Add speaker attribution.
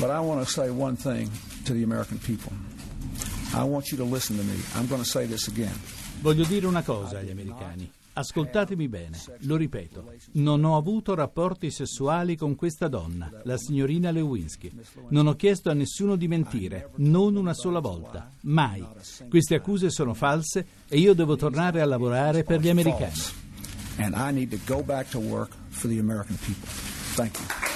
Speaker 1: But I want to say one thing to the American people. I want you to listen to me. I'm going to say this again.
Speaker 2: Voglio dire una cosa agli americani. Ascoltatemi bene, lo ripeto, non ho avuto rapporti sessuali con questa donna, la signorina Lewinsky. Non ho chiesto a nessuno di mentire, non una sola volta, mai. Queste accuse sono false e io devo tornare a lavorare per gli americani.
Speaker 1: And I need to go back to work for the American people. Thank you.